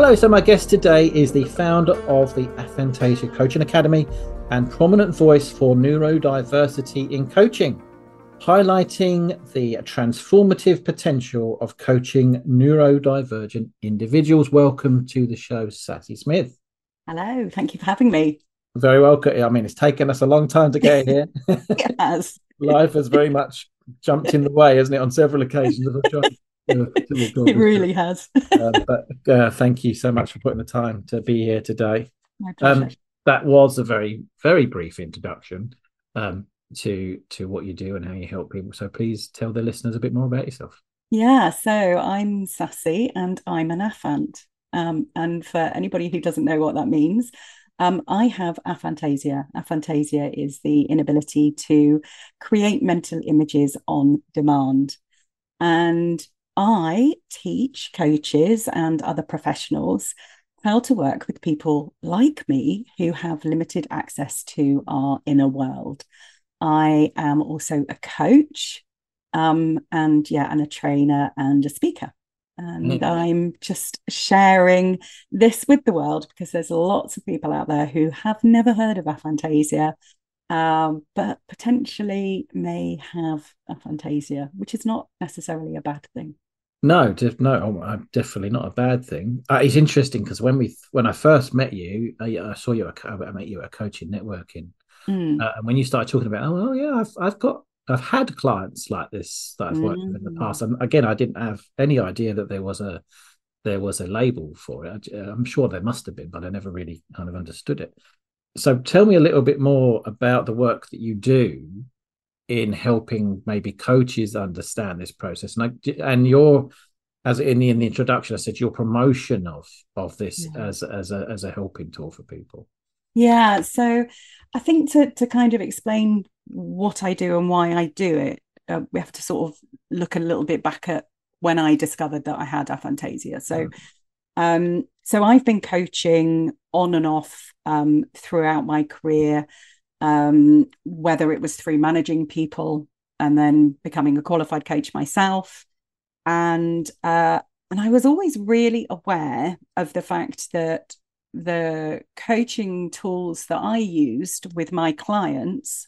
Hello, so my guest today is the founder of the Aphantasia Coaching Academy and prominent voice for neurodiversity in coaching, highlighting the transformative potential of coaching neurodivergent individuals. Welcome to the show, Sassy Smith. Hello, thank you for having me. Very welcome. I mean, it's taken us a long time to get here. it has. Life has very much jumped in the way, hasn't it, on several occasions it really has. uh, but uh, thank you so much for putting the time to be here today. Um, that was a very, very brief introduction um, to to what you do and how you help people. So please tell the listeners a bit more about yourself. Yeah, so I'm Sassy and I'm an aphant. Um, and for anybody who doesn't know what that means, um, I have aphantasia. Aphantasia is the inability to create mental images on demand. And I teach coaches and other professionals how to work with people like me who have limited access to our inner world. I am also a coach, um, and yeah, and a trainer and a speaker. And mm. I'm just sharing this with the world because there's lots of people out there who have never heard of aphantasia, um, but potentially may have aphantasia, which is not necessarily a bad thing. No, no, oh, definitely not a bad thing. Uh, it's interesting because when we when I first met you, I, I saw you. At, I met you at coaching networking, mm. uh, and when you started talking about, oh, yeah, I've I've got I've had clients like this that I've worked mm. with in the past, and again, I didn't have any idea that there was a there was a label for it. I, I'm sure there must have been, but I never really kind of understood it. So, tell me a little bit more about the work that you do in helping maybe coaches understand this process and I, and your as in the, in the introduction I said your promotion of of this yeah. as as a as a helping tool for people yeah so I think to to kind of explain what I do and why I do it uh, we have to sort of look a little bit back at when I discovered that I had aphantasia so mm. um so I've been coaching on and off um, throughout my career um, whether it was through managing people and then becoming a qualified coach myself. And uh, and I was always really aware of the fact that the coaching tools that I used with my clients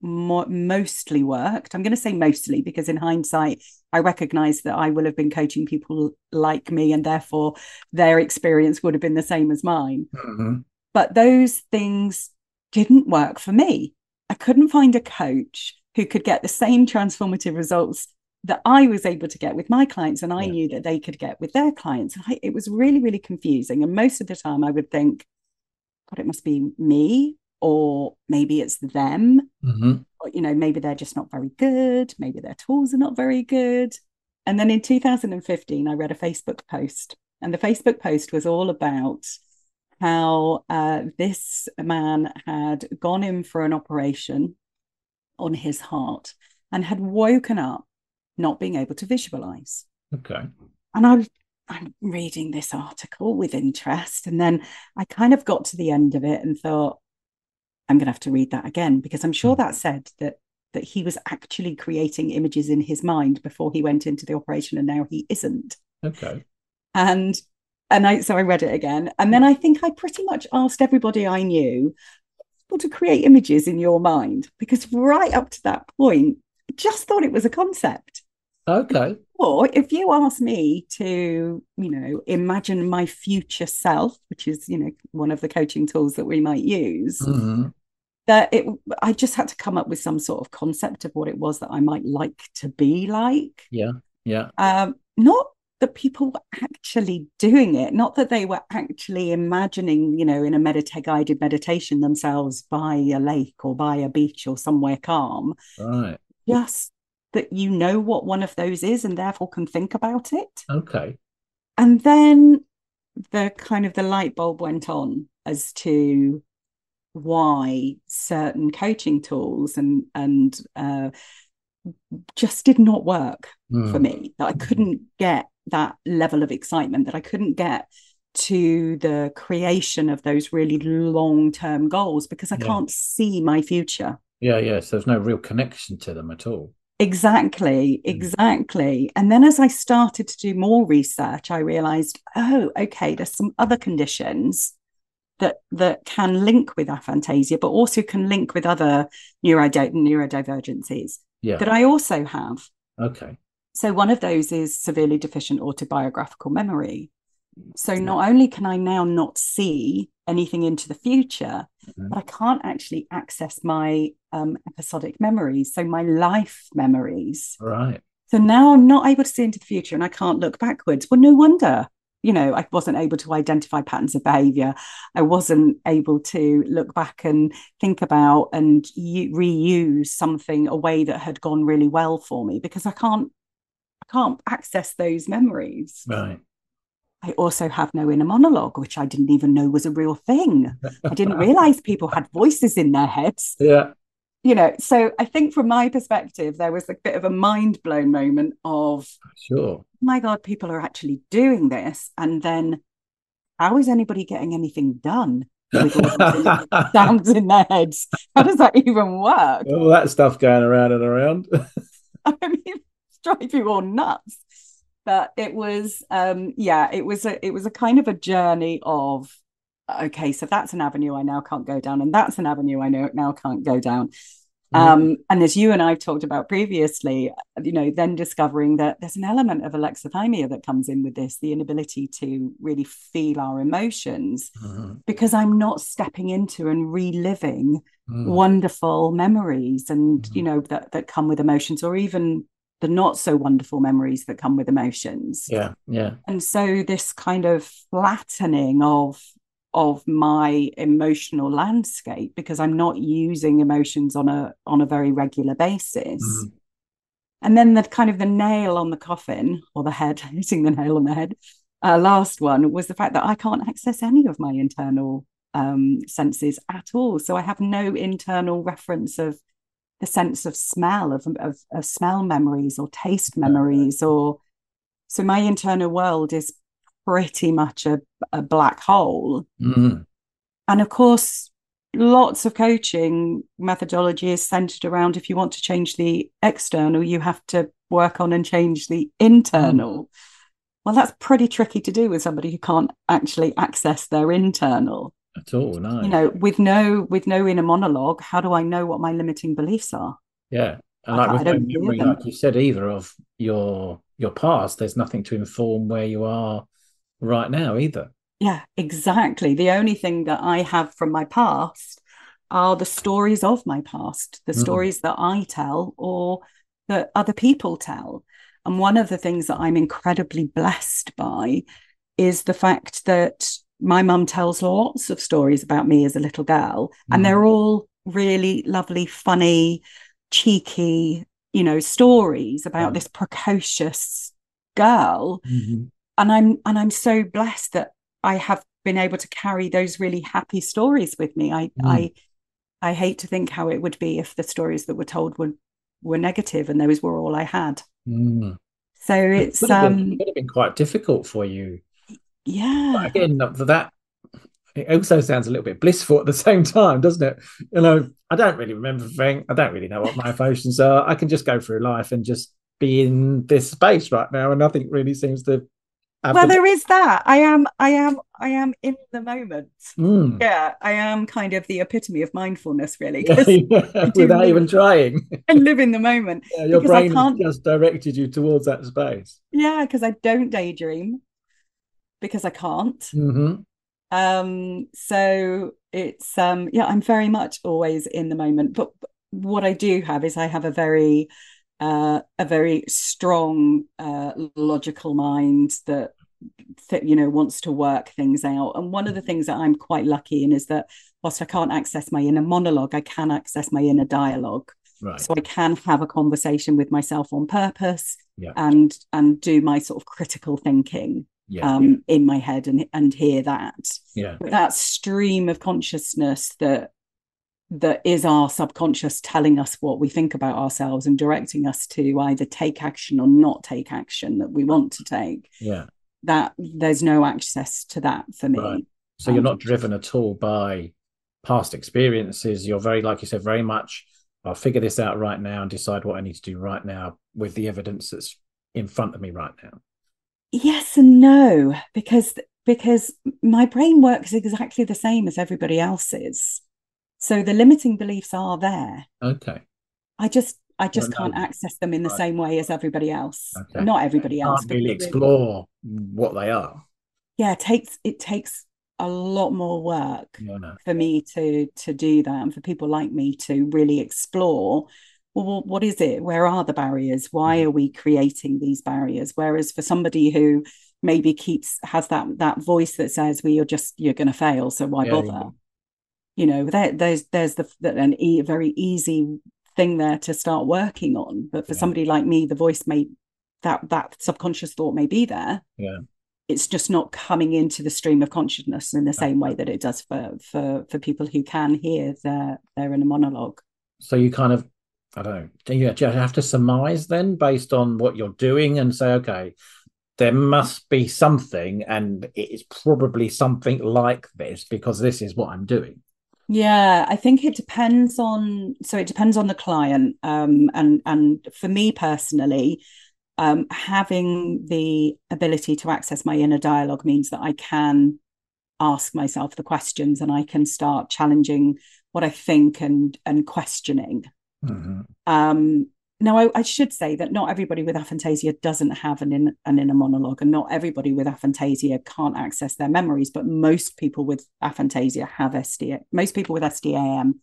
mostly worked. I'm going to say mostly because in hindsight, I recognize that I will have been coaching people like me, and therefore their experience would have been the same as mine. Mm-hmm. But those things didn't work for me. I couldn't find a coach who could get the same transformative results that I was able to get with my clients, and I yeah. knew that they could get with their clients. I, it was really, really confusing. And most of the time, I would think, God, it must be me, or maybe it's them. Mm-hmm. Or, you know, maybe they're just not very good. Maybe their tools are not very good. And then in 2015, I read a Facebook post, and the Facebook post was all about how uh, this man had gone in for an operation on his heart and had woken up not being able to visualize. Okay. And I I'm reading this article with interest. And then I kind of got to the end of it and thought, I'm going to have to read that again because I'm sure hmm. that said that that he was actually creating images in his mind before he went into the operation and now he isn't. Okay. And and I so I read it again, and then I think I pretty much asked everybody I knew to create images in your mind because right up to that point, I just thought it was a concept. Okay. Or if you ask me to, you know, imagine my future self, which is, you know, one of the coaching tools that we might use, mm-hmm. that it, I just had to come up with some sort of concept of what it was that I might like to be like. Yeah. Yeah. Um, not that people were actually doing it, not that they were actually imagining, you know, in a medita- guided meditation themselves by a lake or by a beach or somewhere calm. Right. Just that you know what one of those is and therefore can think about it. Okay. And then the kind of the light bulb went on as to why certain coaching tools and and uh, just did not work mm. for me that i couldn't get that level of excitement that i couldn't get to the creation of those really long term goals because i yeah. can't see my future yeah yes yeah. so there's no real connection to them at all Exactly, mm. exactly. And then as I started to do more research, I realized, oh, okay, there's some other conditions that that can link with aphantasia, but also can link with other neurodi- neurodivergencies yeah. that I also have. Okay. So one of those is severely deficient autobiographical memory. So not only can I now not see anything into the future, mm-hmm. but I can't actually access my um, episodic memories, so my life memories. Right. So now I'm not able to see into the future and I can't look backwards. Well, no wonder. You know, I wasn't able to identify patterns of behavior. I wasn't able to look back and think about and reuse something a way that had gone really well for me because I can't can't access those memories. Right. I also have no inner monologue, which I didn't even know was a real thing. I didn't realize people had voices in their heads. Yeah. You know, so I think from my perspective, there was a bit of a mind blown moment of, sure, oh my God, people are actually doing this. And then how is anybody getting anything done? with all sounds in their heads. How does that even work? All that stuff going around and around. I mean, drive you all nuts but it was um yeah it was a it was a kind of a journey of okay so that's an avenue i now can't go down and that's an avenue i know now can't go down mm-hmm. um and as you and i've talked about previously you know then discovering that there's an element of alexithymia that comes in with this the inability to really feel our emotions mm-hmm. because i'm not stepping into and reliving mm. wonderful memories and mm-hmm. you know that that come with emotions or even the not so wonderful memories that come with emotions. Yeah, yeah. And so this kind of flattening of of my emotional landscape because I'm not using emotions on a on a very regular basis. Mm-hmm. And then the kind of the nail on the coffin or the head, hitting the nail on the head, uh, last one was the fact that I can't access any of my internal um, senses at all. So I have no internal reference of the sense of smell of, of, of smell memories or taste memories or so my internal world is pretty much a, a black hole mm-hmm. and of course lots of coaching methodology is centered around if you want to change the external you have to work on and change the internal mm. well that's pretty tricky to do with somebody who can't actually access their internal at all. No, you know, with no with no inner monologue, how do I know what my limiting beliefs are? Yeah, and like with no memory, like you said, either of your your past, there's nothing to inform where you are right now either. Yeah, exactly. The only thing that I have from my past are the stories of my past, the mm. stories that I tell or that other people tell. And one of the things that I'm incredibly blessed by is the fact that my mum tells lots of stories about me as a little girl, mm. and they're all really lovely, funny, cheeky, you know, stories about this precocious girl. Mm-hmm. And I'm and I'm so blessed that I have been able to carry those really happy stories with me. I mm. I I hate to think how it would be if the stories that were told were were negative and those were all I had. Mm. So it's it um been, it would have been quite difficult for you yeah. But again, for that, it also sounds a little bit blissful at the same time, doesn't it? You know, I don't really remember thing. I don't really know what my emotions are. I can just go through life and just be in this space right now, and nothing really seems to. Happen. Well, there is that. I am. I am. I am in the moment. Mm. Yeah, I am kind of the epitome of mindfulness, really. yeah, without even trying. and live in the moment. Yeah, your brain just directed you towards that space. Yeah, because I don't daydream because I can't. Mm-hmm. Um, so it's um, yeah, I'm very much always in the moment. But what I do have is I have a very uh, a very strong uh, logical mind that that you know wants to work things out. And one of the things that I'm quite lucky in is that whilst I can't access my inner monologue, I can access my inner dialogue. Right. So I can have a conversation with myself on purpose yeah. and and do my sort of critical thinking yeah. um, in my head and and hear that. Yeah. But that stream of consciousness that that is our subconscious telling us what we think about ourselves and directing us to either take action or not take action that we want to take. Yeah. That there's no access to that for me. Right. So you're not driven at all by past experiences. You're very, like you said, very much. I'll figure this out right now and decide what I need to do right now with the evidence that's in front of me right now. Yes and no, because because my brain works exactly the same as everybody else's. So the limiting beliefs are there. Okay. I just I just no. can't access them in the Right. same way as everybody else. Okay. Not everybody else. Can't really really- explore what they are. Yeah, it takes it takes a lot more work Yeah, no. for me to to do that and for people like me to really explore well what is it where are the barriers why Mm-hmm. are we creating these barriers whereas for somebody who maybe keeps has that that voice that says well you're just you're going to fail so why Yeah, bother yeah. you know there, there's there's the an e- very easy thing there to start working on but for Yeah. somebody like me the voice may that that subconscious thought may be there Yeah. it's just not coming into the stream of consciousness in the same way that it does for for for people who can hear their their inner monologue So you kind of, I don't know, do you, do you have to surmise then based on what you're doing and say, okay, there must be something, and it is probably something like this because this is what I'm doing. yeah i think it depends on so it depends on the client um and and for me personally um having the ability to access my inner dialogue means that i can ask myself the questions and i can start challenging what i think and and questioning Mhm. Um, now, I, I should say that not everybody with aphantasia doesn't have an, in, an inner monologue, and not everybody with aphantasia can't access their memories. But most people with aphantasia have SDA. Most people with SDAM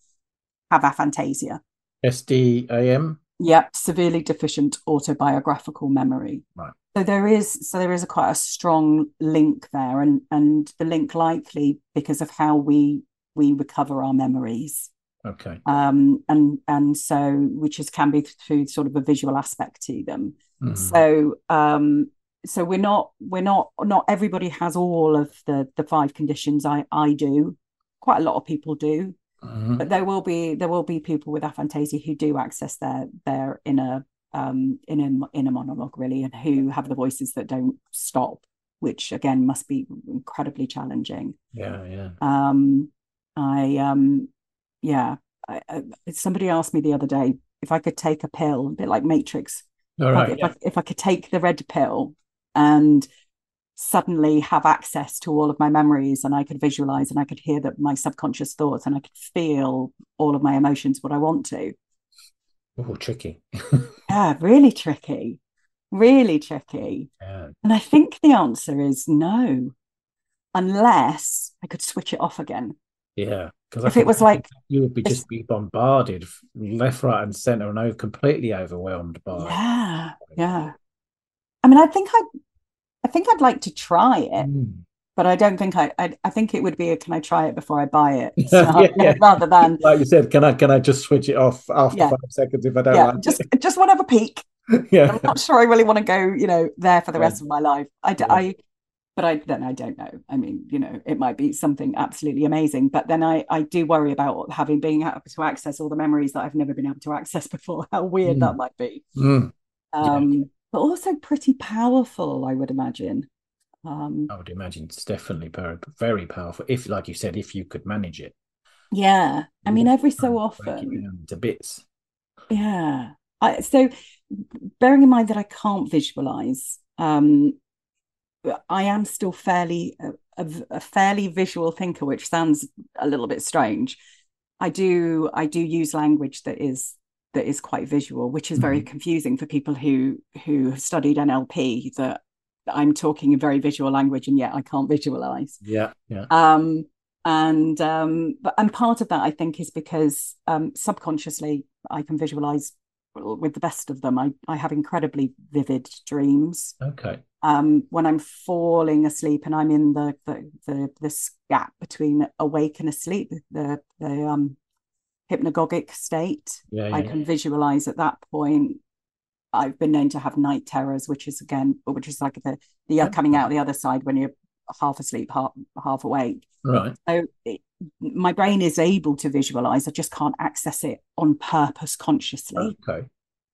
have aphantasia. SDAM. Yep, severely deficient autobiographical memory. Right. So there is so there is a quite a strong link there, and and the link likely because of how we we recover our memories Okay. um, and and so which is can be through sort of a visual aspect to them. Mhm. So um, so we're not we're not not everybody has all of the the five conditions. I I do, quite a lot of people do, Mhm. but there will be there will be people with aphantasia who do access their their inner um inner inner monologue really, and who have the voices that don't stop, which again must be incredibly challenging Yeah, yeah. um i um yeah I, I, somebody asked me the other day if i could take a pill a bit like matrix All if, I, I, if I could take the red pill and suddenly have access to all of my memories and i could visualize and i could hear that my subconscious thoughts and i could feel all of my emotions what i want to Oh, tricky. yeah really tricky really tricky Yeah. and i think the answer is no unless i could switch it off again Yeah. Because if it was like you would be just be bombarded left, right, and center, and over completely overwhelmed by. Yeah, yeah. I mean, I think I, I think I'd like to try it, Mm. but I don't think I, I, I think it would be a can I try it before I buy it, So, yeah. rather than Like you said, can I can I just switch it off after Yeah. five seconds if I don't yeah, like just just want to have a peek. yeah. I'm not sure I really want to go, you know, there for the Yeah. rest of my life. I, Yeah. I, but I then I don't know. I mean, you know, it might be something absolutely amazing, but then I, I do worry about having being able to access all the memories that I've never been able to access before. How weird Mm. that might be. Mm. Um, but also pretty powerful, I would imagine. Um, I would imagine it's definitely very, very powerful. If, like you said, if you could manage it, yeah, I mean, every so often, to bits. yeah. I, so, bearing in mind that I can't visualize, um, I am still fairly a, a, a fairly visual thinker, which sounds a little bit strange. I do I do use language that is that is quite visual, which is very confusing for people who who have studied NLP. That I'm talking in very visual language, and yet I can't visualize. Yeah, yeah. um and um but and part of that i think is because um subconsciously i can visualize with the best of them i i have incredibly vivid dreams Okay. Um when i'm falling asleep and i'm in the the the this gap between awake and asleep the the um hypnagogic state Yeah, i yeah. can visualize at that point I've been known to have night terrors, which is again, which is like the the yeah. coming out the other side when you're half asleep, half half awake. Right. So it, my brain is able to visualize. I just can't access it on purpose consciously. Okay.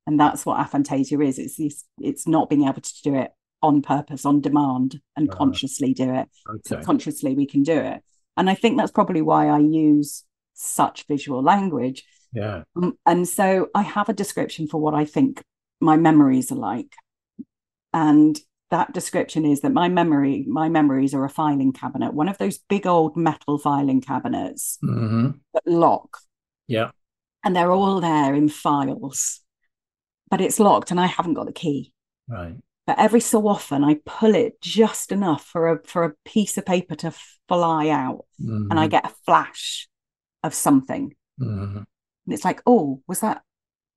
And that's what aphantasia is. It's this, it's not being able to do it on purpose, on demand, and uh, consciously do it. Okay. Subconsciously, we can do it. And I think that's probably why I use such visual language. Yeah. Um, and so I have a description for what I think my memories are like. And that description is that my memory, my memories are a filing cabinet, one of those big old metal filing cabinets mm-hmm. that lock. Yeah. And they're all there in files, but it's locked and I haven't got the key. Right. But every so often I pull it just enough for a for a piece of paper to fly out mm-hmm. and I mm-hmm. get a flash of something. Mm-hmm. And it's like, oh, was that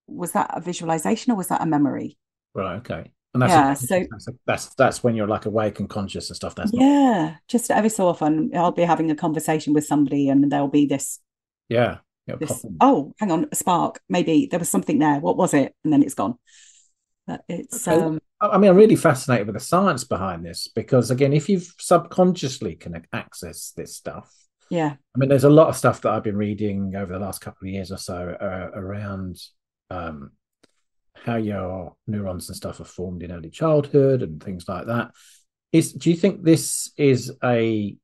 was that a visualization or was that a memory? Right. Okay. And that's yeah. A, so that's, a, that's that's when you're like awake and conscious and stuff. That's yeah. Not... Just every so often, I'll be having a conversation with somebody, and there'll be this. Yeah. This, oh, hang on, a spark. Maybe there was something there. What was it? And then it's gone. But it's. Okay. um I mean, I'm really fascinated with the science behind this because, again, if you've subconsciously can access this stuff, yeah. I mean, there's a lot of stuff that I've been reading over the last couple of years or so uh, around um, how your neurons and stuff are formed in early childhood and things like that. Is do you think this is a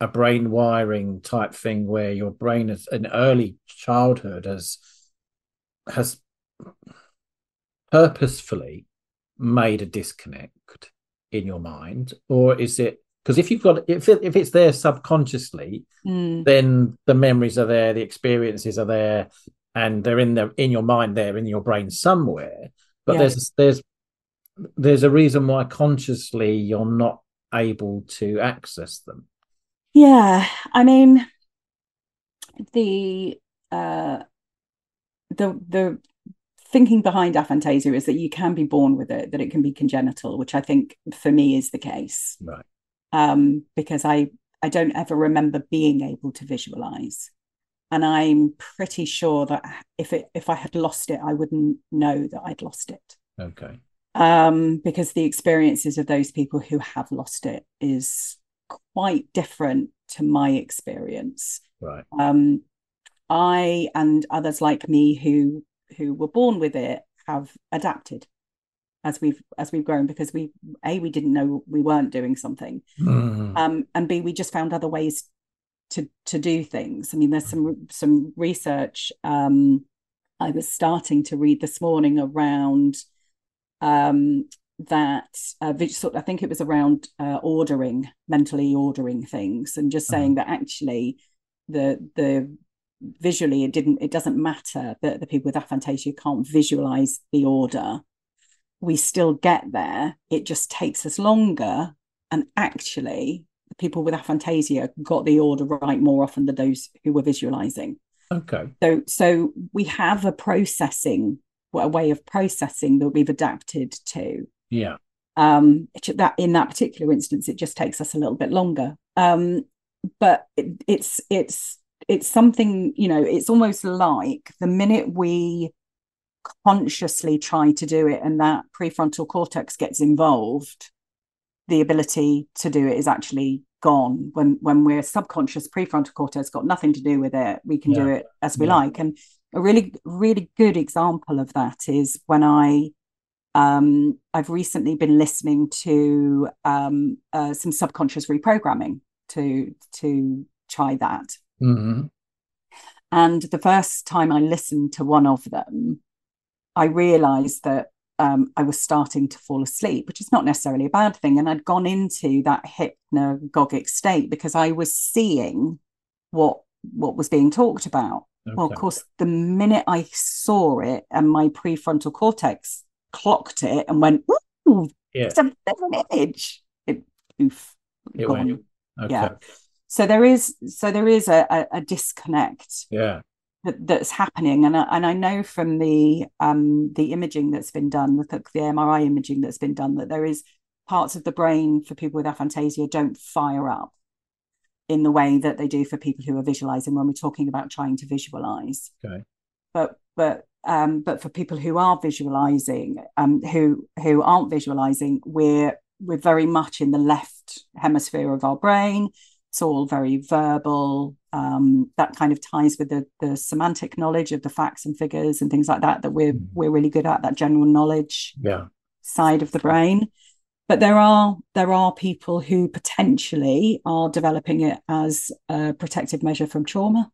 a brain wiring type thing where your brain is in early childhood has has purposefully made a disconnect in your mind, or is it because if you've got if it, if it's there subconsciously, mm. then the memories are there, the experiences are there, and they're in the in your mind there in your brain somewhere but yeah. there's there's there's a reason why consciously you're not able to access them yeah i mean the uh the the thinking behind aphantasia is that you can be born with it that it can be congenital which i think for me is the case right um because i i don't ever remember being able to visualize and I'm pretty sure that if it if I had lost it, I wouldn't know that I'd lost it. Okay. Um, because the experiences of those people who have lost it is quite different to my experience. Right. Um, I and others like me who who were born with it have adapted as we've as we've grown because we a we didn't know we weren't doing something mm. um and b we just found other ways to to do things. I mean, there's some some research um, I was starting to read this morning around um, that uh, I think it was around uh, ordering, mentally ordering things, and just saying uh-huh. that actually the the visually it didn't it doesn't matter that the people with aphantasia can't visualize the order we still get there it just takes us longer and actually the people with aphantasia got the order right more often than those who were visualizing. Okay. So so we have a processing a way of processing that we've adapted to. Yeah. Um that in that particular instance it just takes us a little bit longer. Um but it, it's it's it's something, you know, it's almost like the minute we consciously try to do it and that prefrontal cortex gets involved the ability to do it is actually gone when when we're subconscious prefrontal cortex got nothing to do with it we can yeah. do it as we yeah. like and a really really good example of that is when i um i've recently been listening to um uh, some subconscious reprogramming to to try that mm-hmm. and the first time i listened to one of them i realized that um, I was starting to fall asleep, which is not necessarily a bad thing. And I'd gone into that hypnagogic state because I was seeing what what was being talked about. Okay. Well, of course, the minute I saw it and my prefrontal cortex clocked it and went, "Ooh, yeah. it's a an image," it poof, it gone. Went. Okay. Yeah. So there is so there is a, a, a disconnect. Yeah that, that's happening and I, and I know from the um the imaging that's been done the, the MRI imaging that's been done that there is parts of the brain for people with aphantasia don't fire up in the way that they do for people who are visualizing when we're talking about trying to visualize okay but but um, but for people who are visualizing, um, who who aren't visualizing, we're we're very much in the left hemisphere of our brain. It's all very verbal. Um, that kind of ties with the the semantic knowledge of the facts and figures and things like that that we're mm. we're really good at. That general knowledge yeah. side of the brain. But there are there are people who potentially are developing it as a protective measure from trauma.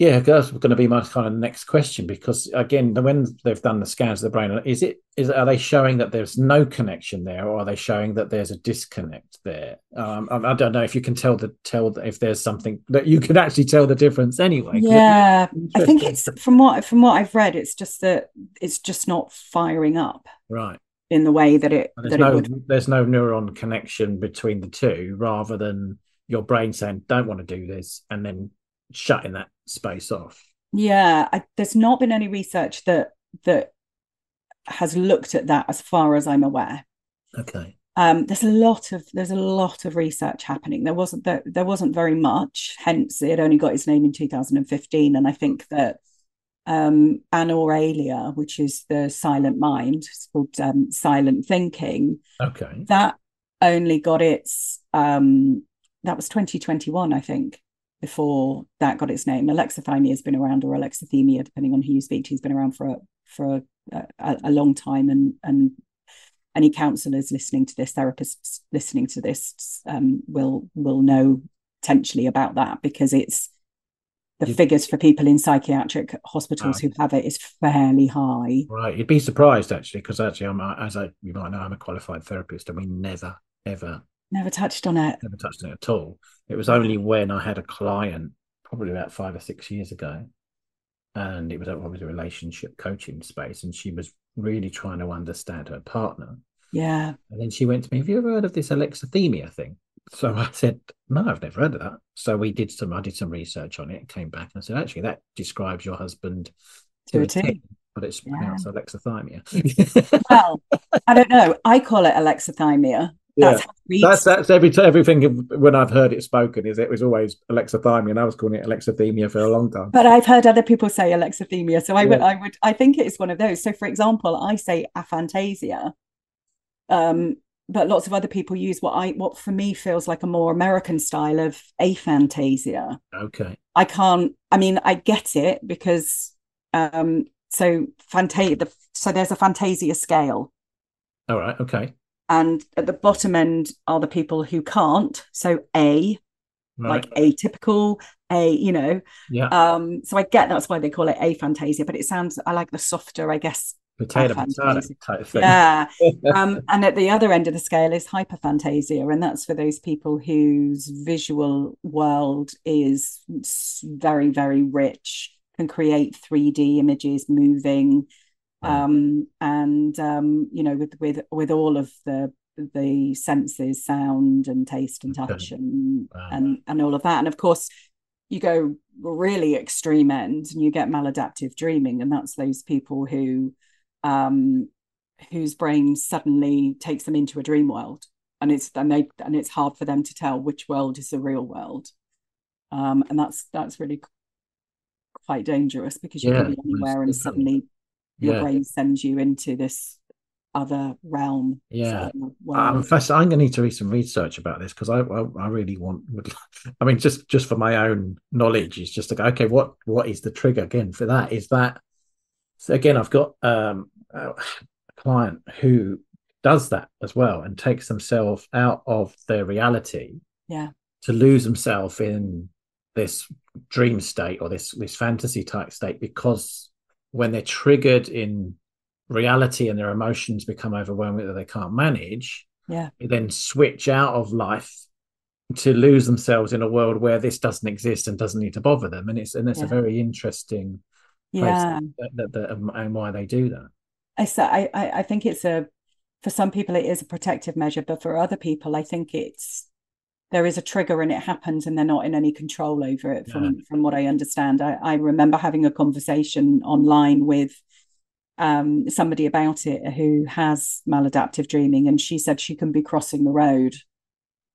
Yeah, that's going to be my kind of next question because again, when they've done the scans of the brain, is it is are they showing that there's no connection there, or are they showing that there's a disconnect there? Um, I, don't know if you can tell the tell if there's something that you can actually tell the difference anyway. Yeah, I think it's from what from what I've read, it's just that it's just not firing up right in the way that it. That no it would. there's no neuron connection between the two, rather than your brain saying don't want to do this and then shutting that space off. Yeah, I, there's not been any research that that has looked at that as far as I'm aware. Okay. Um, there's a lot of there's a lot of research happening. There wasn't there, there wasn't very much. Hence, it only got its name in 2015. And I think that um, Auralia, which is the silent mind, it's called um, silent thinking. Okay. That only got its um, that was 2021, I think before that got its name. Alexithymia has been around, or alexithymia, depending on who you speak to, has been around for a, for a, a, a long time. And and any counsellors listening to this, therapists listening to this, um, will will know potentially about that because it's the You'd, figures for people in psychiatric hospitals who have it is fairly high. Right, you'd be surprised actually, because actually, I'm as I you might know, I'm a qualified therapist, and we never ever Never touched on it. Never touched on it at all. It was only when I had a client, probably about five or six years ago, and it was obviously a relationship coaching space, and she was really trying to understand her partner. Yeah. And then she went to me, Have you ever heard of this alexithymia thing? So I said, No, I've never heard of that. So we did some I did some research on it, came back and I said, actually that describes your husband to, a T. But it's pronounced alexithymia. well, I don't know. I call it alexithymia that's yeah. that's that's every everything when I've heard it spoken is it was always alexithymia, and I was calling it alexithymia for a long time. But I've heard other people say alexithymia, so I yeah. would I would I think it's one of those. So, for example, I say aphantasia, um, but lots of other people use what I what for me feels like a more American style of aphantasia. Okay, I can't. I mean, I get it because um, so fantasia. The, so there's a fantasia scale. All right. Okay and at the bottom end are the people who can't. So a right. like atypical a you know. Yeah. Um so i get that's why they call it aphantasia but it sounds i like the softer i guess potato potato type thing. Yeah. Um and at the other end of the scale is hyperphantasia and that's for those people whose visual world is very very rich can create 3d images moving um, and um, you know with with with all of the the senses sound and taste and touch and wow. and and all of that. And of course you go really extreme ends and you get maladaptive dreaming and that's those people who um whose brain suddenly takes them into a dream world. And it's and they and it's hard for them to tell which world is the real world. Um and that's that's really quite dangerous because you yeah, can be anywhere and suddenly your yeah. brain sends you into this other realm. Yeah, I'm fascinated. I'm going to need to read some research about this because I, I, I really want. Would, I mean, just just for my own knowledge, is just to go. Okay, what what is the trigger again for that? Is that so? Again, I've got um, a client who does that as well and takes themselves out of their reality. Yeah. To lose themselves in this dream state or this this fantasy type state because when they're triggered in reality and their emotions become overwhelming that they can't manage, yeah, they then switch out of life to lose themselves in a world where this doesn't exist and doesn't need to bother them. And it's and it's yeah. a very interesting yeah that, that, that, um, and why they do that. I I I think it's a for some people it is a protective measure, but for other people I think it's there is a trigger and it happens and they're not in any control over it from yeah. from what i understand I, I, remember having a conversation online with um, somebody about it who has maladaptive dreaming and she said she can be crossing the road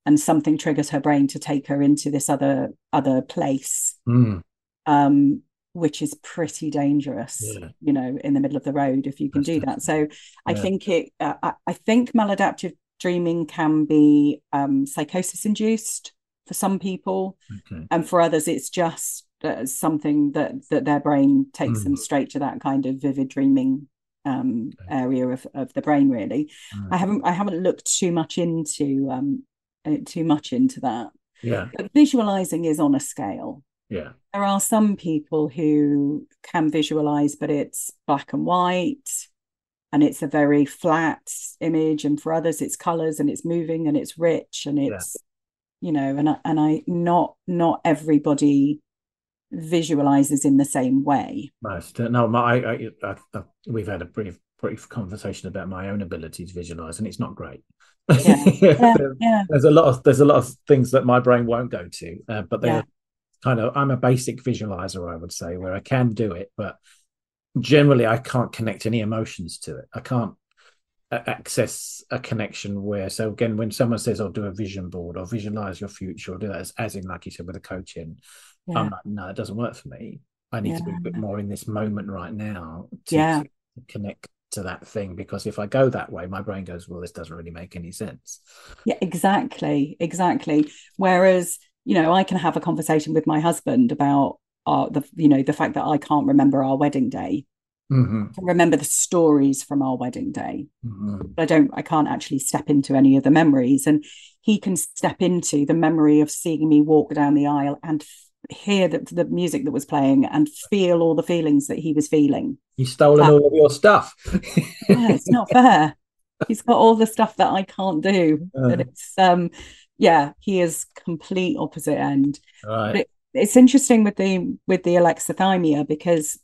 and something triggers her brain to take her into this other other place mm. um, which is pretty dangerous yeah. you know in the middle of the road if you can That's do that so i think it uh, I, I, think maladaptive dreaming can be um, psychosis induced for some people okay. and for others it's just uh, something that that their brain takes mm. them straight to that kind of vivid dreaming um, okay. area of, of the brain really mm. i haven't i haven't looked too much into um, uh, too much into that yeah but visualizing is on a scale yeah. There are some people who can visualize, but it's black and white and it's a very flat image. And for others, it's colors and it's moving and it's rich and it's, yeah. you know, and I, and I, not, not everybody visualizes in the same way. Most. No, my, I, I, I, we've had a brief, brief conversation about my own ability to visualize and it's not great. Yeah. yeah, yeah. There's a lot of there's a lot of things that my brain won't go to, uh, but they're kind of I'm a basic visualizer, I would say, where I can do it, but generally I can't connect any emotions to it. I can't uh, access a connection where so again when someone says i'll do a vision board or visualize your future or do that as, as in like you said with a coaching yeah. i'm like no it doesn't work for me i need yeah. to be a bit more in this moment right now to, yeah. to connect to that thing because if i go that way my brain goes well this doesn't really make any sense yeah exactly exactly whereas you know, I can have a conversation with my husband about our, the, you know, the fact that I can't remember our wedding day. Mm-hmm. remember the stories from our wedding day. Mm-hmm. But I don't, I can't actually step into any of the memories. And he can step into the memory of seeing me walk down the aisle and f- hear the, the music that was playing and feel all the feelings that he was feeling. He's stolen um, all of your stuff. yeah, it's not fair. He's got all the stuff that I can't do. But it's um yeah, he is complete opposite end. Right. It, it's interesting with the with the alexithymia because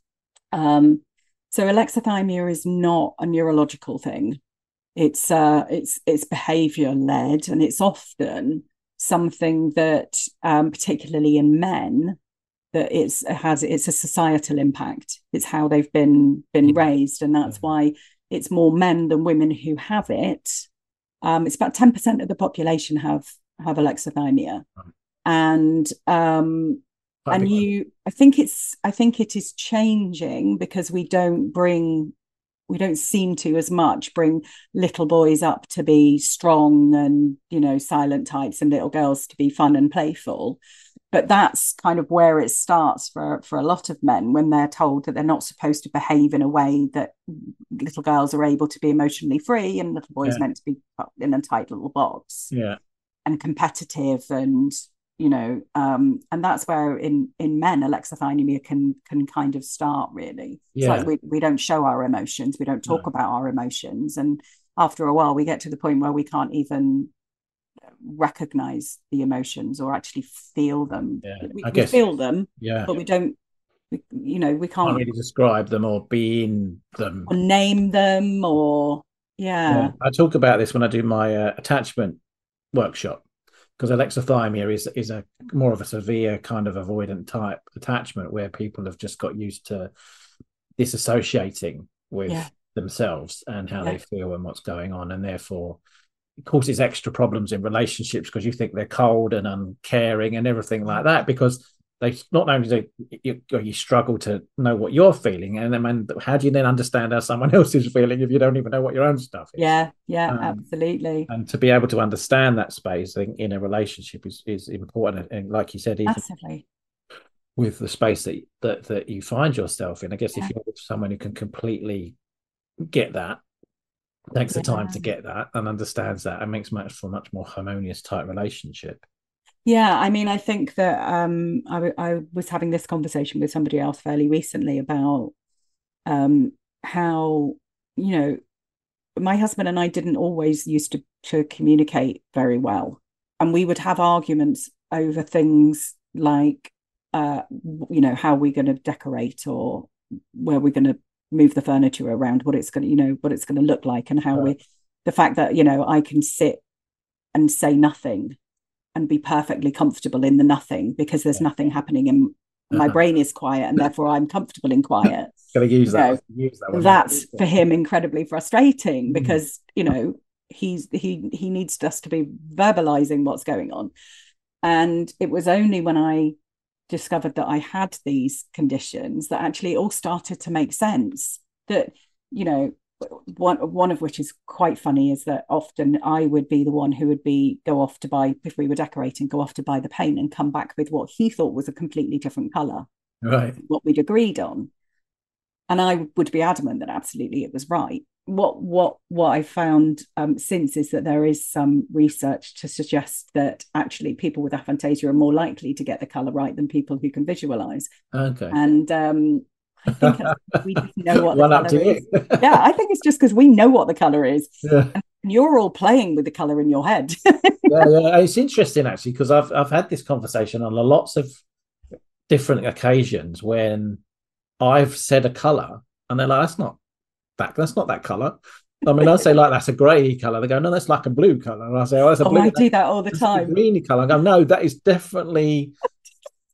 um so alexithymia is not a neurological thing. It's uh it's it's behavior led and it's often something that um particularly in men that it's it has it's a societal impact. It's how they've been been raised and that's why it's more men than women who have it. Um, it's about 10% of the population have have alexithymia and um and you i think it's i think it is changing because we don't bring we don't seem to as much bring little boys up to be strong and you know silent types and little girls to be fun and playful. But that's kind of where it starts for for a lot of men when they're told that they're not supposed to behave in a way that little girls are able to be emotionally free and little boys yeah. meant to be in a tight little box. Yeah. And competitive and you know um and that's where in in men alexithymia can can kind of start really yeah. like we, we don't show our emotions we don't talk no. about our emotions and after a while we get to the point where we can't even recognize the emotions or actually feel them yeah. we, we feel them yeah but we don't we, you know we can't, can't really describe them or be in them or name them or yeah. yeah. I talk about this when I do my uh, attachment workshop because alexithymia is is a more of a severe kind of avoidant type attachment where people have just got used to disassociating with yeah. themselves and how yeah. they feel and what's going on and therefore it causes extra problems in relationships because you think they're cold and uncaring and everything like mm. that because they not only do you, you struggle to know what you're feeling, and then how do you then understand how someone else is feeling if you don't even know what your own stuff is? Yeah, yeah, um, absolutely. And to be able to understand that space in a relationship is is important. And like you said, massively with the space that that that you find yourself in. I guess yeah. if you're with someone who can completely get that, takes yeah. the time to get that and understands that, it makes much for a much more harmonious type relationship. Yeah, I mean, I think that um, I, I was having this conversation with somebody else fairly recently about um, how, you know, my husband and I didn't always used to, to communicate very well. And we would have arguments over things like, uh, you know, how we're going to decorate or where we're going to move the furniture around, what it's going to, you know, what it's going to look like, and how we, the fact that, you know, I can sit and say nothing and be perfectly comfortable in the nothing because there's nothing happening in my uh-huh. brain is quiet and therefore I'm comfortable in quiet. Gotta use that. use that that's for him incredibly frustrating mm. because you know he's he he needs us to be verbalizing what's going on. And it was only when I discovered that I had these conditions, that actually it all started to make sense. That, you know, one one of which is quite funny is that often I would be the one who would be go off to buy if we were decorating, go off to buy the paint and come back with what he thought was a completely different color, right? What we'd agreed on, and I would be adamant that absolutely it was right. What what what I found um, since is that there is some research to suggest that actually people with aphantasia are more likely to get the color right than people who can visualize. Okay, and um, I think uh, we know what the color is. yeah, I think it's just because we know what the color is. Yeah. And you're all playing with the color in your head. yeah, yeah, it's interesting actually because I've I've had this conversation on lots of different occasions when I've said a color and they're like, "That's not that. That's not that color." I mean, I say like that's a grey color. They go, "No, that's like a blue color." And I say, "Oh, that's a oh, blue." I do that all the time. greeny color. I go, "No, that is definitely."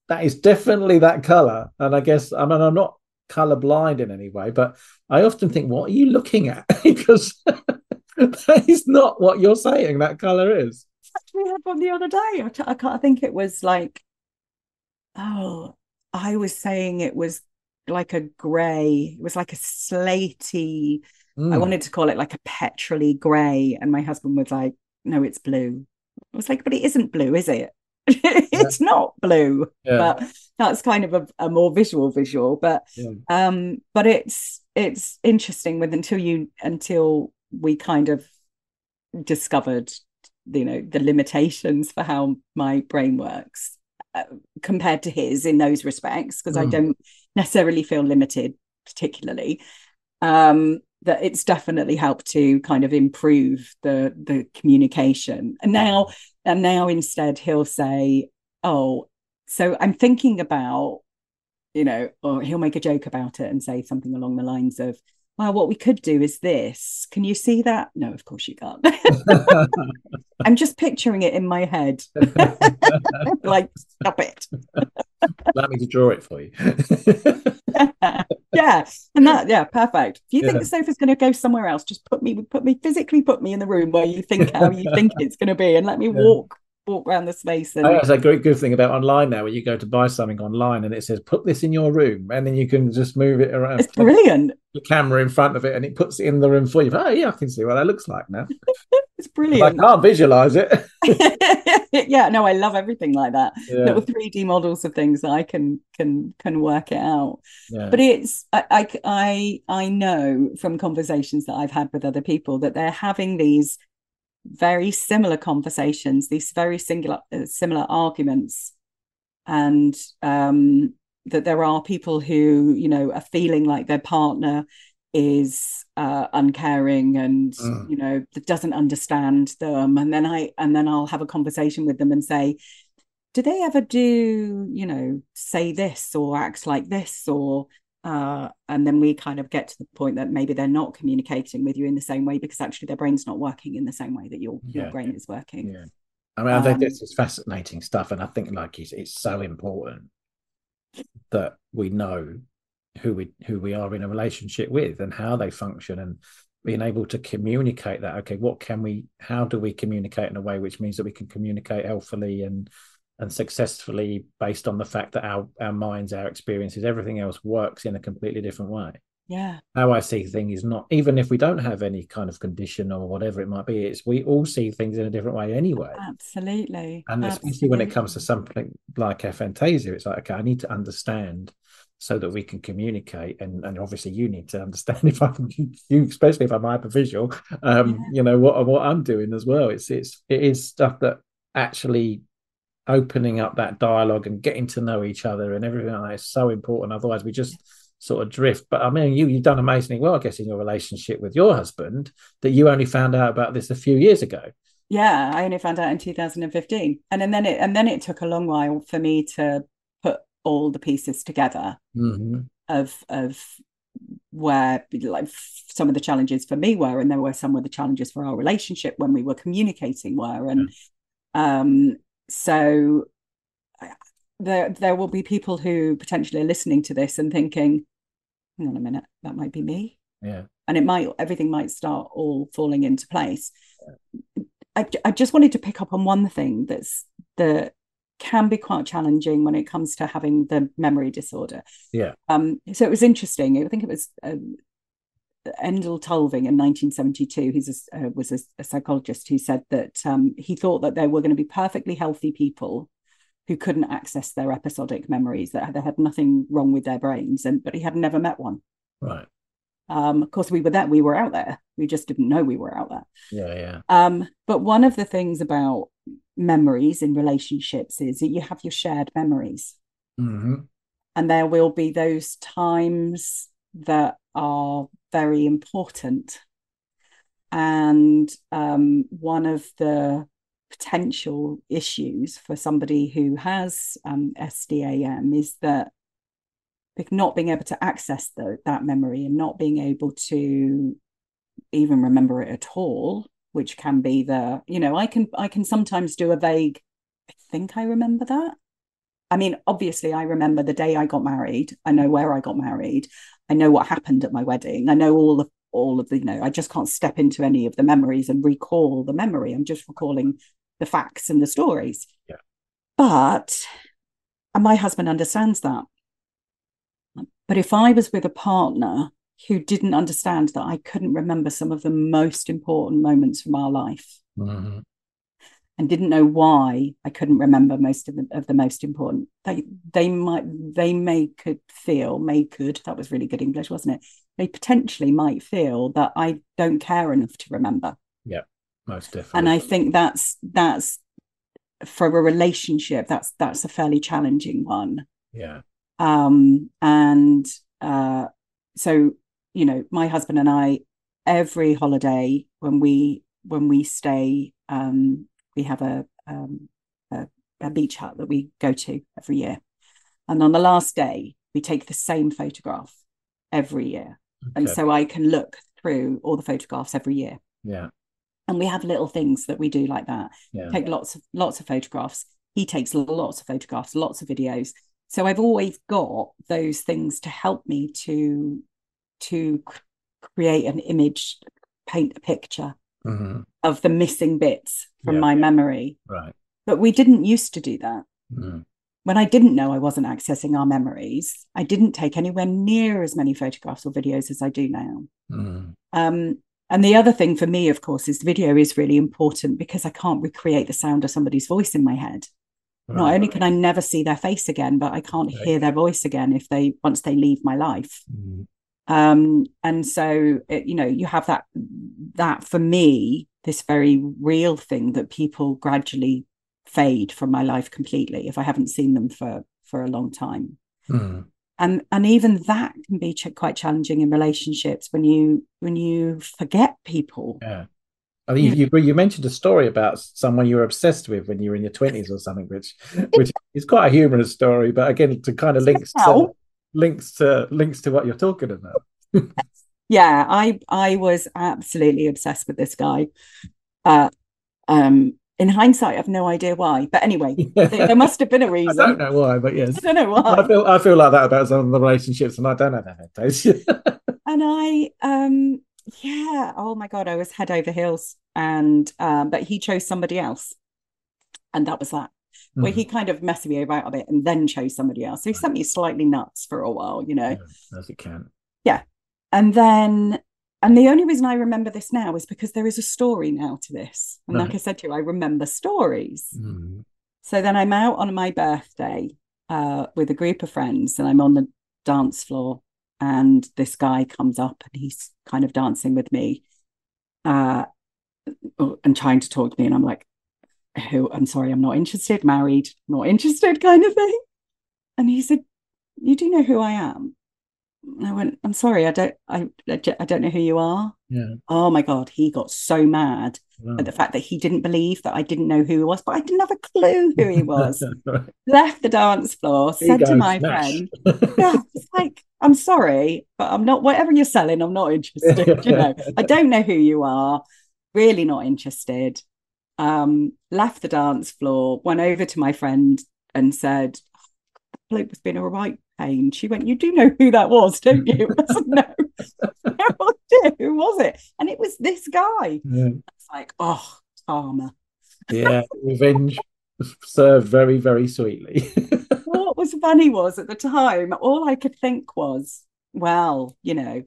That is definitely that color, and I guess I mean I'm not colorblind in any way, but I often think, what are you looking at? because that is not what you're saying that color is. We had one the other day. I, I can't I think it was like, oh, I was saying it was like a grey. It was like a slaty. Mm. I wanted to call it like a petrolly grey, and my husband was like, "No, it's blue." I was like, "But it isn't blue, is it?" it's not blue yeah. but that's kind of a, a more visual visual but yeah. um but it's it's interesting with until you until we kind of discovered you know the limitations for how my brain works uh, compared to his in those respects because mm. i don't necessarily feel limited particularly um that it's definitely helped to kind of improve the the communication and now and now instead he'll say oh so i'm thinking about you know or he'll make a joke about it and say something along the lines of well what we could do is this. Can you see that? No of course you can't. I'm just picturing it in my head. Like stop it. Allow me to draw it for you. Yeah and that yeah perfect. If you think the sofa's going to go somewhere else just put me put me physically put me in the room where you think how you think it's going to be and let me yeah. walk walk around the space oh, and oh, that's a great good thing about online now where you go to buy something online and it says put this in your room and then you can just move it around. It's brilliant. The camera in front of it and it puts it in the room for you. Oh yeah i can see what that looks like now. It's brilliant. I can't visualize it. Yeah no i love everything like that. Yeah. little 3d models of things that i can can can work it out. Yeah. but it's I, I i know from conversations that i've had with other people that they're having these very similar conversations these very singular uh, similar arguments and um that there are people who you know are feeling like their partner is uh, uncaring and mm. you know that doesn't understand them and then i and then i'll have a conversation with them and say do they ever do you know say this or act like this or uh, and then we kind of get to the point that maybe they're not communicating with you in the same way because actually their brain's not working in the same way that your yeah. your brain is working. Yeah. I mean i think um, this is fascinating stuff and i think like it's, it's so important that we know who we who we are in a relationship with and how they function and being able to communicate that. Okay what can we how do we communicate in a way which means that we can communicate healthily and and successfully based on the fact that our our minds our experiences everything else works in a completely different way. Yeah. How i see things is not even if we don't have any kind of condition or whatever it might be it's we all see things in a different way anyway. Absolutely. And absolutely. especially when it comes to something like aphantasia it's like okay i need to understand so that we can communicate. And, and obviously you need to understand if i'm you especially if i'm hypervisual um yeah. you know what what i'm doing as well. It's it's it is stuff that actually opening up that dialogue and getting to know each other and everything like that is so important. Otherwise we just sort of drift. But i mean you you've done amazingly well i guess in your relationship with your husband that you only found out about this a few years ago. Yeah i only found out in 2015 and, and then it and then it took a long while for me to put all the pieces together mm-hmm. of of where like some of the challenges for me were and there were some of the challenges for our relationship when we were communicating were. And yeah. um so there there will be people who potentially are listening to this and thinking hang on a minute that might be me yeah and it might everything might start all falling into place yeah. I, I just wanted to pick up on one thing that's that can be quite challenging when it comes to having the memory disorder. Yeah. Um, so it was interesting. I think it was um, Endel Tulving in 1972. He's a, uh, was a, a, psychologist who said that um, he thought that there were going to be perfectly healthy people who couldn't access their episodic memories, that they had nothing wrong with their brains, and but he had never met one. Right. Um, of course, we were there. We were out there. We just didn't know we were out there. Yeah, yeah. Um, but one of the things about memories in relationships is that you have your shared memories, mm-hmm. and there will be those times that are very important. And um, one of the potential issues for somebody who has um, SDAM is that not being able to access the, that memory and not being able to even remember it at all which can be the you know i can i can sometimes do a vague i think i remember that. I mean obviously i remember the day i got married. I know where i got married i know what happened at my wedding. I know all of all of the you know i just can't step into any of the memories and recall the memory. I'm just recalling the facts and the stories. Yeah. But and my husband understands that. But if I was with a partner who didn't understand that I couldn't remember some of the most important moments from our life. Mm-hmm. And didn't know why I couldn't remember most of the, of the most important, they they might they may could feel may could that was really good English, wasn't it? They potentially might feel that I don't care enough to remember. Yeah, most definitely. And I think that's that's for a relationship that's that's a fairly challenging one. Yeah um, and uh, so you know my husband and i every holiday when we when we stay um, we have a, um, a, a beach hut that we go to every year. And on the last day we take the same photograph every year. Okay. and so i can look through all the photographs every year. Yeah. And we have little things that we do like that. Yeah. take lots of lots of photographs. He takes lots of photographs lots of videos. So i've always got those things to help me to to create an image paint a picture mm-hmm. of the missing bits from yeah. my memory right but we didn't used to do that mm. when i didn't know i wasn't accessing our memories i didn't take anywhere near as many photographs or videos as i do now mm. um, and the other thing for me of course is video is really important because i can't recreate the sound of somebody's voice in my head Right. Not only can I never see their face again, but I can't right. hear their voice again if they once they leave my life. Mm-hmm. Um, and so it, you know, you have that that for me, this very real thing that people gradually fade from my life completely if I haven't seen them for for a long time. Mm. And and even that can be ch- quite challenging in relationships when you when you forget people. Yeah. I mean, you, you, you mentioned a story about someone you were obsessed with when you were in your twenties or something, which which is quite a humorous story, but again, to kind of link, to links to links to what you're talking about. yeah, I I was absolutely obsessed with this guy. Uh, um, in hindsight, I have no idea why, but anyway, there must have been a reason. I don't know why, but yes, I don't know why. I feel I feel like that about some of the relationships, and I don't know that days. and I um yeah oh my god i was head over heels and um but he chose somebody else and that was that mm. where he hmm. kind of messed me about a bit and then chose somebody else so he sent me slightly nuts for a while you know yeah, as it can yeah and then and the only reason i remember this now is because there is a story now to this and like i said to you i remember stories mm. so then i'm out on my birthday uh, with a group of friends and i'm on the dance floor and this guy comes up and he's kind of dancing with me uh, and trying to talk to me and i'm like who i'm sorry i'm not interested married not interested kind of thing and he said you do know who i am and i went i'm sorry i don't i i don't know who you are yeah oh my god he got so mad wow. at the fact that he didn't believe that i didn't know who he was but i didn't have a clue who he was left the dance floor said to my smash. friend yeah it's like I'm sorry, but I'm not, whatever you're selling, I'm not interested. you know, I don't know who you are, really not interested. Um, left the dance floor, went over to my friend and said, the bloke was being a right pain. She went, You do know who that was, don't you? I said, No, no, Who was it? And it was this guy. Yeah. It's like, Oh, karma. Yeah, revenge. served very, very sweetly. what was funny was at the time, all I could think was, well, you know,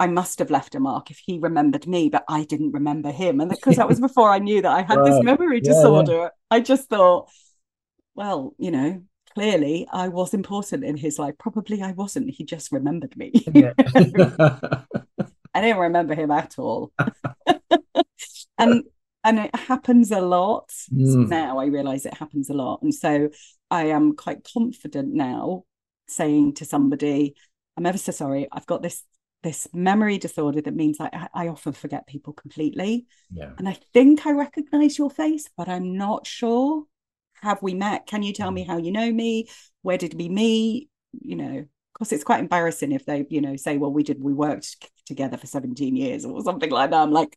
I must have left a mark if he remembered me, but I didn't remember him. And because that was before I knew that I had right. this memory yeah, disorder, yeah. I just thought, well, you know, clearly I was important in his life. Probably I wasn't. He just remembered me. Yeah. I didn't remember him at all. and and it happens a lot mm. now. I realize it happens a lot. And so I am quite confident now saying to somebody, I'm ever so sorry, I've got this this memory disorder that means I, I often forget people completely. Yeah. And I think I recognize your face, but I'm not sure. Have we met? Can you tell me mm. how you know me? Where did we meet? You know, because it's quite embarrassing if they, you know, say, well, we did, we worked together for 17 years or something like that. I'm like,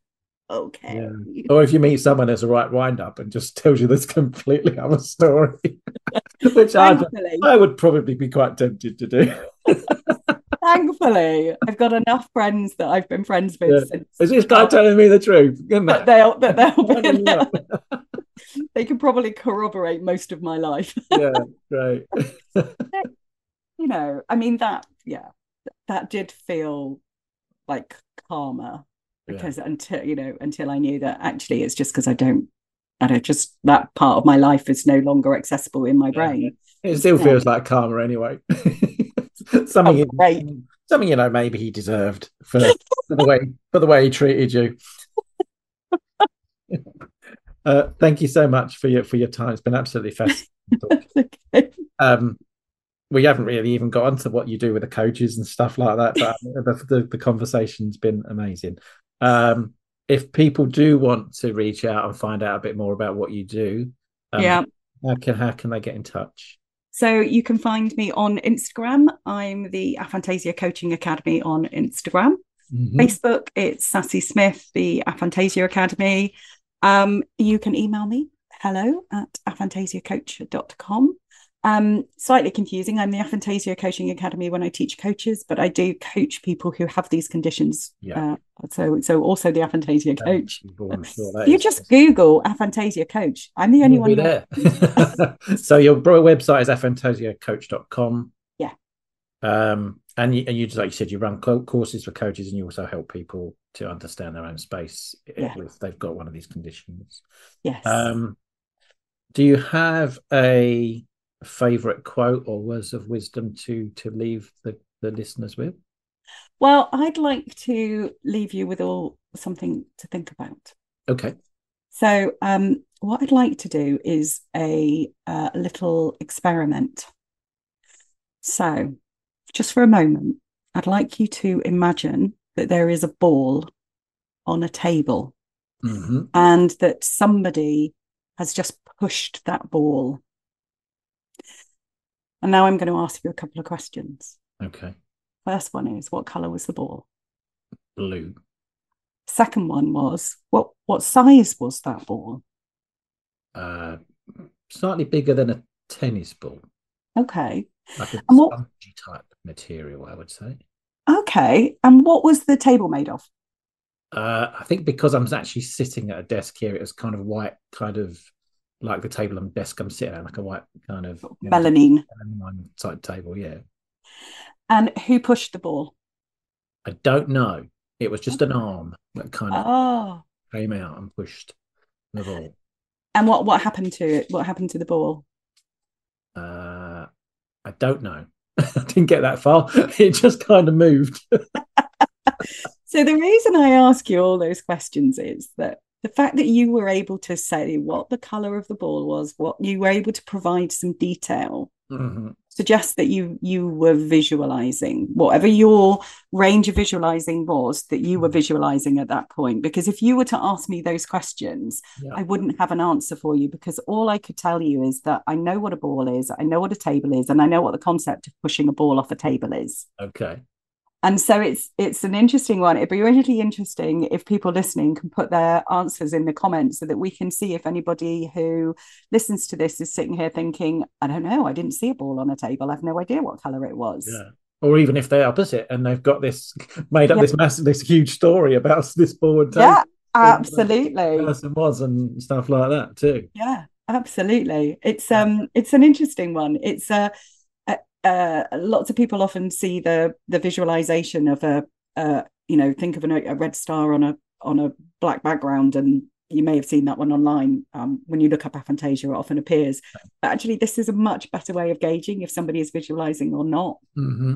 okay. Yeah. Or if you meet someone as a right wind up and just tells you this completely other story, which I, I would probably be quite tempted to do. Thankfully, I've got enough friends that I've been friends with yeah. since. Is this guy telling me the truth? That they'll, that they'll be they can probably corroborate most of my life. yeah, right. you know, I mean that, yeah, that did feel like karma because yeah. until you know until I knew that actually it's just because I don't I don't just that part of my life is no longer accessible in my brain. It still feels like karma anyway. something, oh, you, something you know maybe he deserved for, for the way for the way he treated you. Uh, thank you so much for your for your time. It's been absolutely fascinating. okay. um, we haven't really even got onto what you do with the coaches and stuff like that, but the, the, the conversation's been amazing. Um, if people do want to reach out and find out a bit more about what you do, um, yeah, how can how can they get in touch? So you can find me on Instagram. I'm the Aphantasia Coaching Academy on Instagram. Mm-hmm. Facebook, it's Sassy Smith, the Aphantasia Academy. Um, you can email me hello at aphantasiacoach.com. Um, slightly confusing. I'm the Aphantasia Coaching Academy when I teach coaches, but I do coach people who have these conditions. Yeah. Uh, so, so also the Aphantasia Coach. Sure you just Google Aphantasia Coach. I'm the only one there. so your website is aphantasiacoach.com. Yeah. Um, and you, and you like you said, you run courses for coaches, and you also help people to understand their own space yeah. if they've got one of these conditions. Yes. Um, do you have a favorite quote or words of wisdom to to leave the, the listeners with? Well, I'd like to leave you with all something to think about. Okay. So, um, what I'd like to do is a, a little experiment. So, just for a moment, I'd like you to imagine that there is a ball on a table mm-hmm. and that somebody has just pushed that ball and now I'm going to ask you a couple of questions. Okay. First one is what color was the ball? Blue. Second one was what what size was that ball? Uh, slightly bigger than a tennis ball. Okay. Like a and what, type material, I would say. Okay. And what was the table made of? Uh, I think because I'm actually sitting at a desk here, it was kind of white, kind of like the table and desk I'm sitting at, like a white kind of melamine type table. Yeah. And who pushed the ball? I don't know. It was just an arm that kind of oh. came out and pushed the ball. And what what happened to it? What happened to the ball? Uh, I don't know. I didn't get that far. It just kind of moved. so the reason I ask you all those questions is that the fact that you were able to say what the color of the ball was what you were able to provide some detail mm-hmm. suggests that you you were visualizing whatever your range of visualizing was that you were mm-hmm. visualizing at that point because if you were to ask me those questions yeah. i wouldn't have an answer for you because all i could tell you is that i know what a ball is i know what a table is and i know what the concept of pushing a ball off a table is okay and so it's it's an interesting one. It'd be really interesting if people listening can put their answers in the comments so that we can see if anybody who listens to this is sitting here thinking i don't know i didn't see a ball on a table. I've no idea what color it was. Yeah. Or even if they're opposite and they've got this made up yeah. this massive this huge story about this ball and yeah absolutely. person was and stuff like that too. Yeah absolutely. It's um, it's an interesting one. It's uh, uh, uh lots of people often see the the visualization of a uh, you know, think of an, a red star on a on a black background and you may have seen that one online. Um, when you look up aphantasia, it often appears. But actually, this is a much better way of gauging if somebody is visualizing or not. Mm-hmm.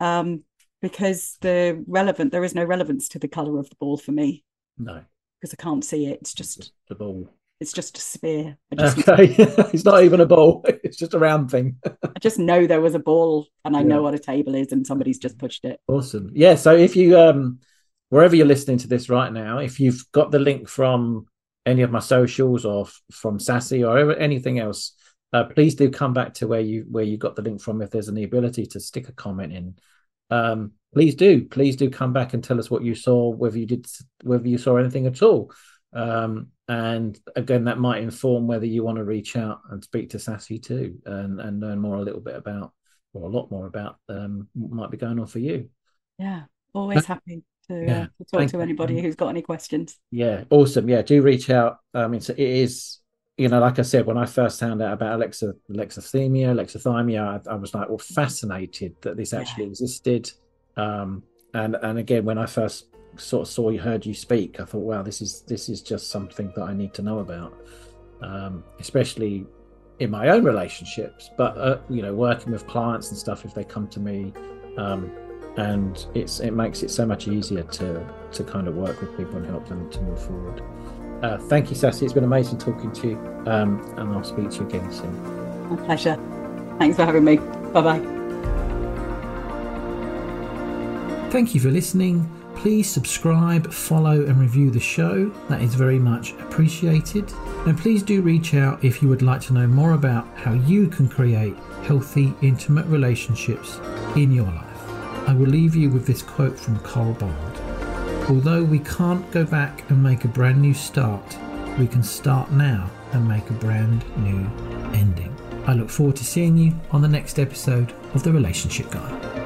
Um, because the relevant there is no relevance to the color of the ball for me. No, because I can't see it. It's just the ball. It's just a sphere. Just okay, it's not even a ball. It's just a round thing. I just know there was a ball, and I yeah. know what a table is, and somebody's just pushed it. Awesome. Yeah. So if you um wherever you're listening to this right now, if you've got the link from any of my socials or from Sassy or anything else, uh, please do come back to where you where you got the link from. If there's any ability to stick a comment in, um, please do. Please do come back and tell us what you saw, whether you did, whether you saw anything at all. Um, and again, that might inform whether you want to reach out and speak to Sassy too, and and learn more a little bit about, or a lot more about um, what might be going on for you. Yeah, always happy to, yeah. uh, to talk Thank to anybody you. who's got any questions. Yeah, awesome. Yeah, do reach out. I mean, so it is, you know, like I said, when I first found out about Alexa, alexithymia, alexithymia, I, I was like, well, fascinated that this actually yeah. existed. Um, and and again, when I first sort of saw you, heard you speak, I thought, wow, this is this is just something that I need to know about, um, especially in my own relationships. But uh, you know, working with clients and stuff, if they come to me. Um, and it's it makes it so much easier to to kind of work with people and help them to move forward. Uh, thank you, Sassy. It's been amazing talking to you, um, and I'll speak to you again soon. My pleasure. Thanks for having me. Bye bye. Thank you for listening. Please subscribe, follow, and review the show. That is very much appreciated. And please do reach out if you would like to know more about how you can create healthy, intimate relationships in your life. I will leave you with this quote from Carl Bard. Although we can't go back and make a brand new start, we can start now and make a brand new ending. I look forward to seeing you on the next episode of The Relationship Guy.